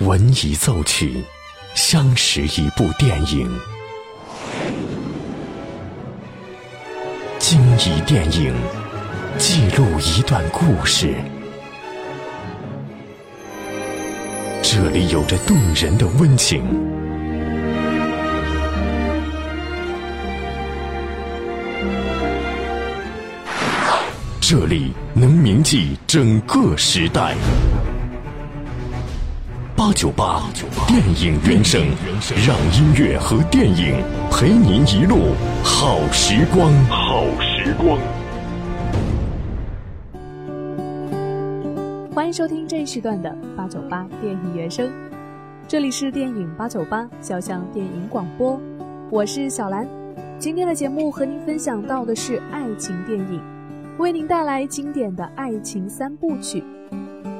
闻一奏曲，相识一部电影。经一电影，记录一段故事。这里有着动人的温情，这里能铭记整个时代。八九八电影原声，让音乐和电影陪您一路好时光。好时光。欢迎收听这一时段的八九八电影原声，这里是电影八九八潇湘电影广播，我是小兰。今天的节目和您分享到的是爱情电影，为您带来经典的爱情三部曲。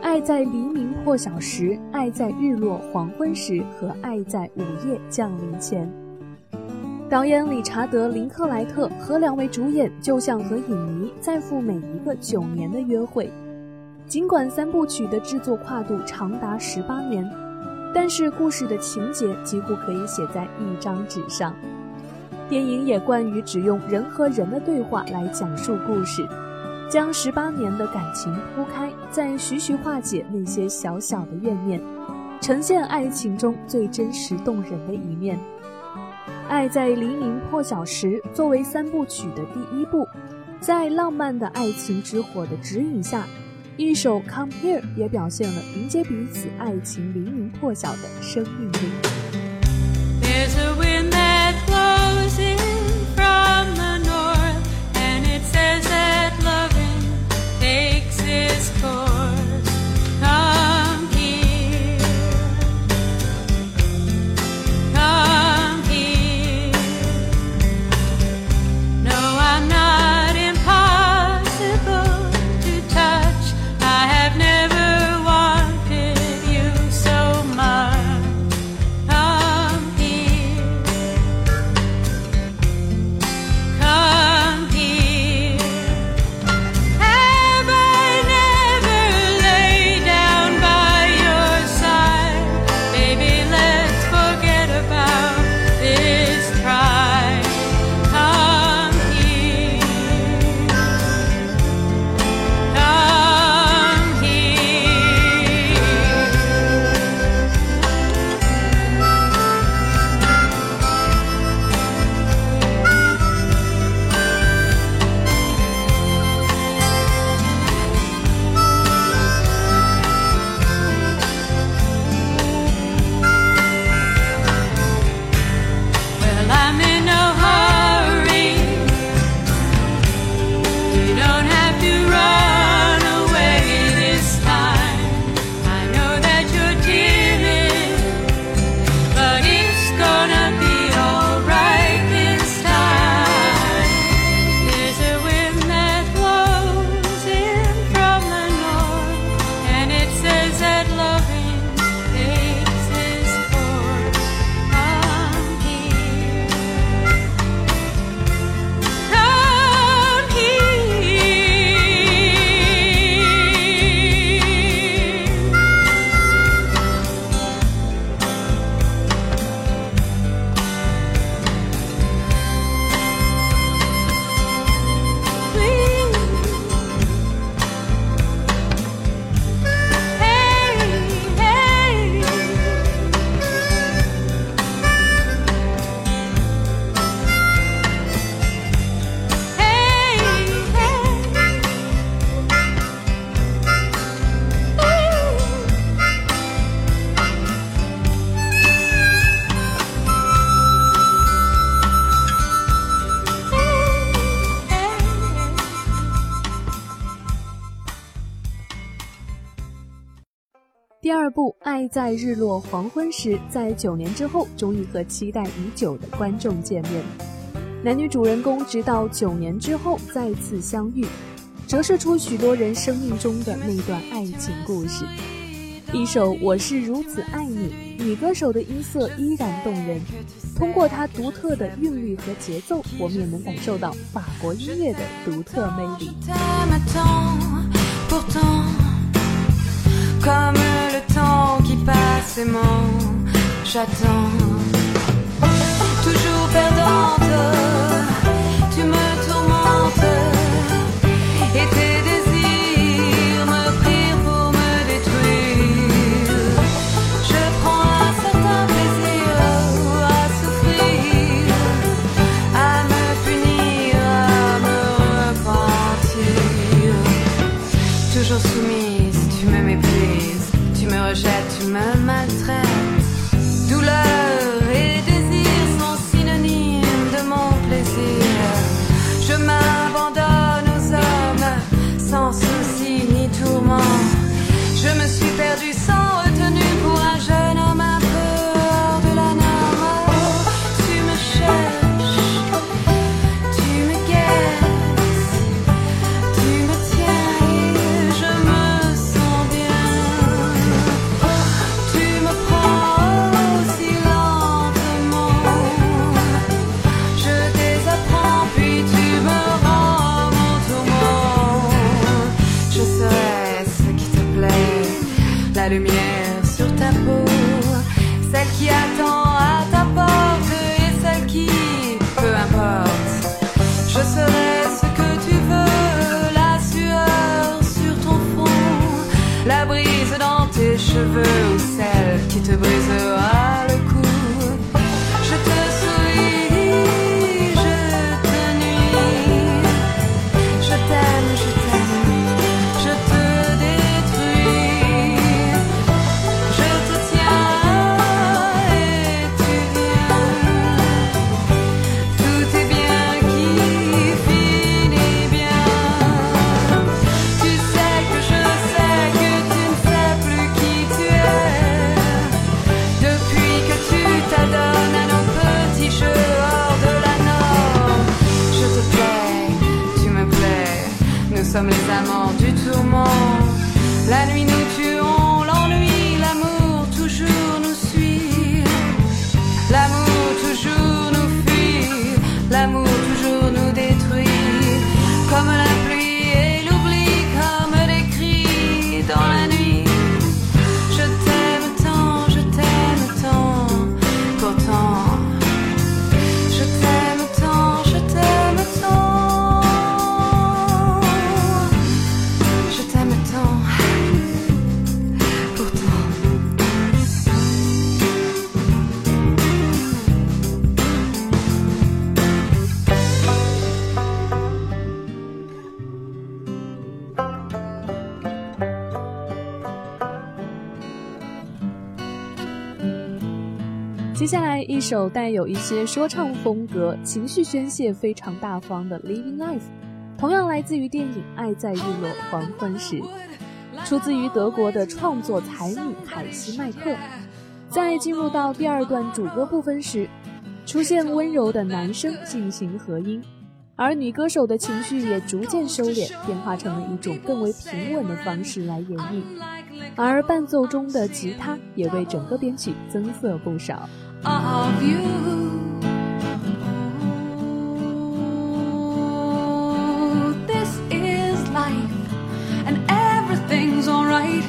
爱在黎明破晓时，爱在日落黄昏时，和爱在午夜降临前。导演理查德·林克莱特和两位主演就像和影迷再赴每一个九年的约会。尽管三部曲的制作跨度长达十八年，但是故事的情节几乎可以写在一张纸上。电影也惯于只用人和人的对话来讲述故事。将十八年的感情铺开，再徐徐化解那些小小的怨念，呈现爱情中最真实动人的一面。《爱在黎明破晓时》作为三部曲的第一部，在浪漫的爱情之火的指引下，一首《Come Here》也表现了迎接彼此爱情黎明破晓的生命力。第二部《爱在日落黄昏时》在九年之后，终于和期待已久的观众见面。男女主人公直到九年之后再次相遇，折射出许多人生命中的那段爱情故事。一首《我是如此爱你》，女歌手的音色依然动人。通过她独特的韵律和节奏，我们也能感受到法国音乐的独特魅力。j'attends. Toujours perdante, tu me tourmentes et tes désirs me prirent pour me détruire. Je prends un certain plaisir à souffrir, à me punir, à me repentir. Toujours soumise, tu me méprises me rejettes, tu me maltraites. la brise dans tes cheveux ou celle qui te brisera. 接下来一首带有一些说唱风格、情绪宣泄非常大方的《Living Life》，同样来自于电影《爱在日落黄昏时》，出自于德国的创作才女凯西麦克。在进入到第二段主歌部分时，出现温柔的男声进行和音，而女歌手的情绪也逐渐收敛，变化成了一种更为平稳的方式来演绎，而伴奏中的吉他也为整个编曲增色不少。Of you. This is life, and everything's alright.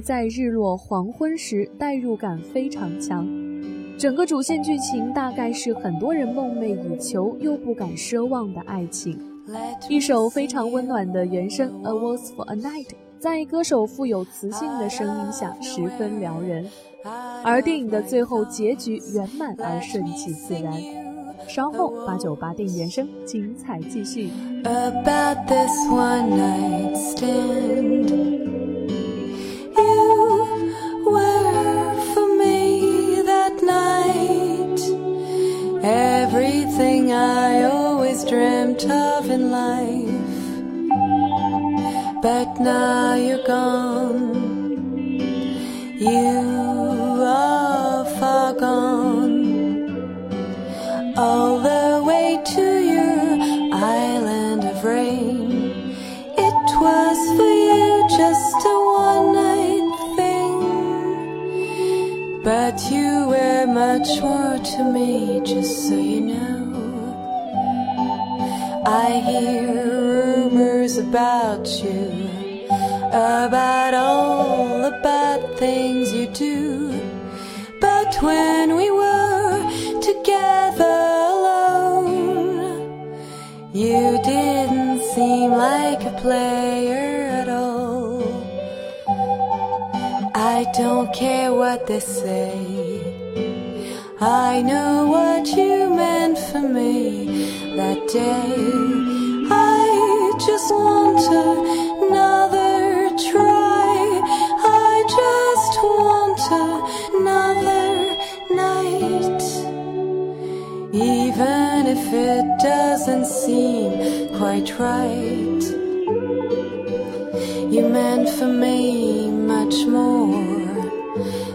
在日落黄昏时，代入感非常强。整个主线剧情大概是很多人梦寐以求又不敢奢望的爱情。一首非常温暖的原声《A Waltz for a Night》在歌手富有磁性的声音下十分撩人，而电影的最后结局圆满而顺其自然。稍后八九八电影原声精彩继续。about this one night stand. Dreamt of in life. But now you're gone. You are far gone all the way to your island of rain. It was for you just a one night thing, but you were much more to me, just so you know. I hear rumors about you, about all the bad things you do. But when we were together alone, you didn't seem like a player at all. I don't care what they say. I know what you meant for me that day. I just want another try. I just want another night. Even if it doesn't seem quite right. You meant for me much more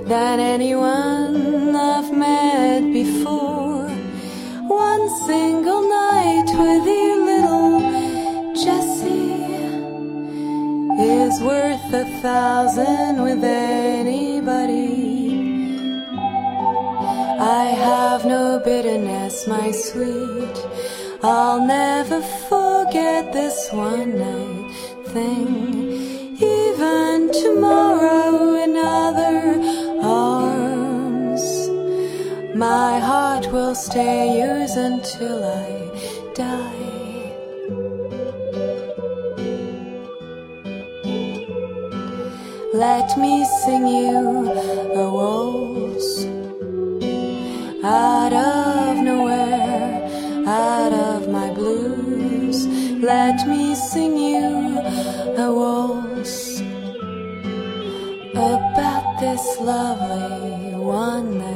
than anyone worth a thousand with anybody. I have no bitterness, my sweet. I'll never forget this one night thing. Even tomorrow in other arms, my heart will stay yours until I die. Let me sing you a waltz out of nowhere, out of my blues. Let me sing you a waltz about this lovely one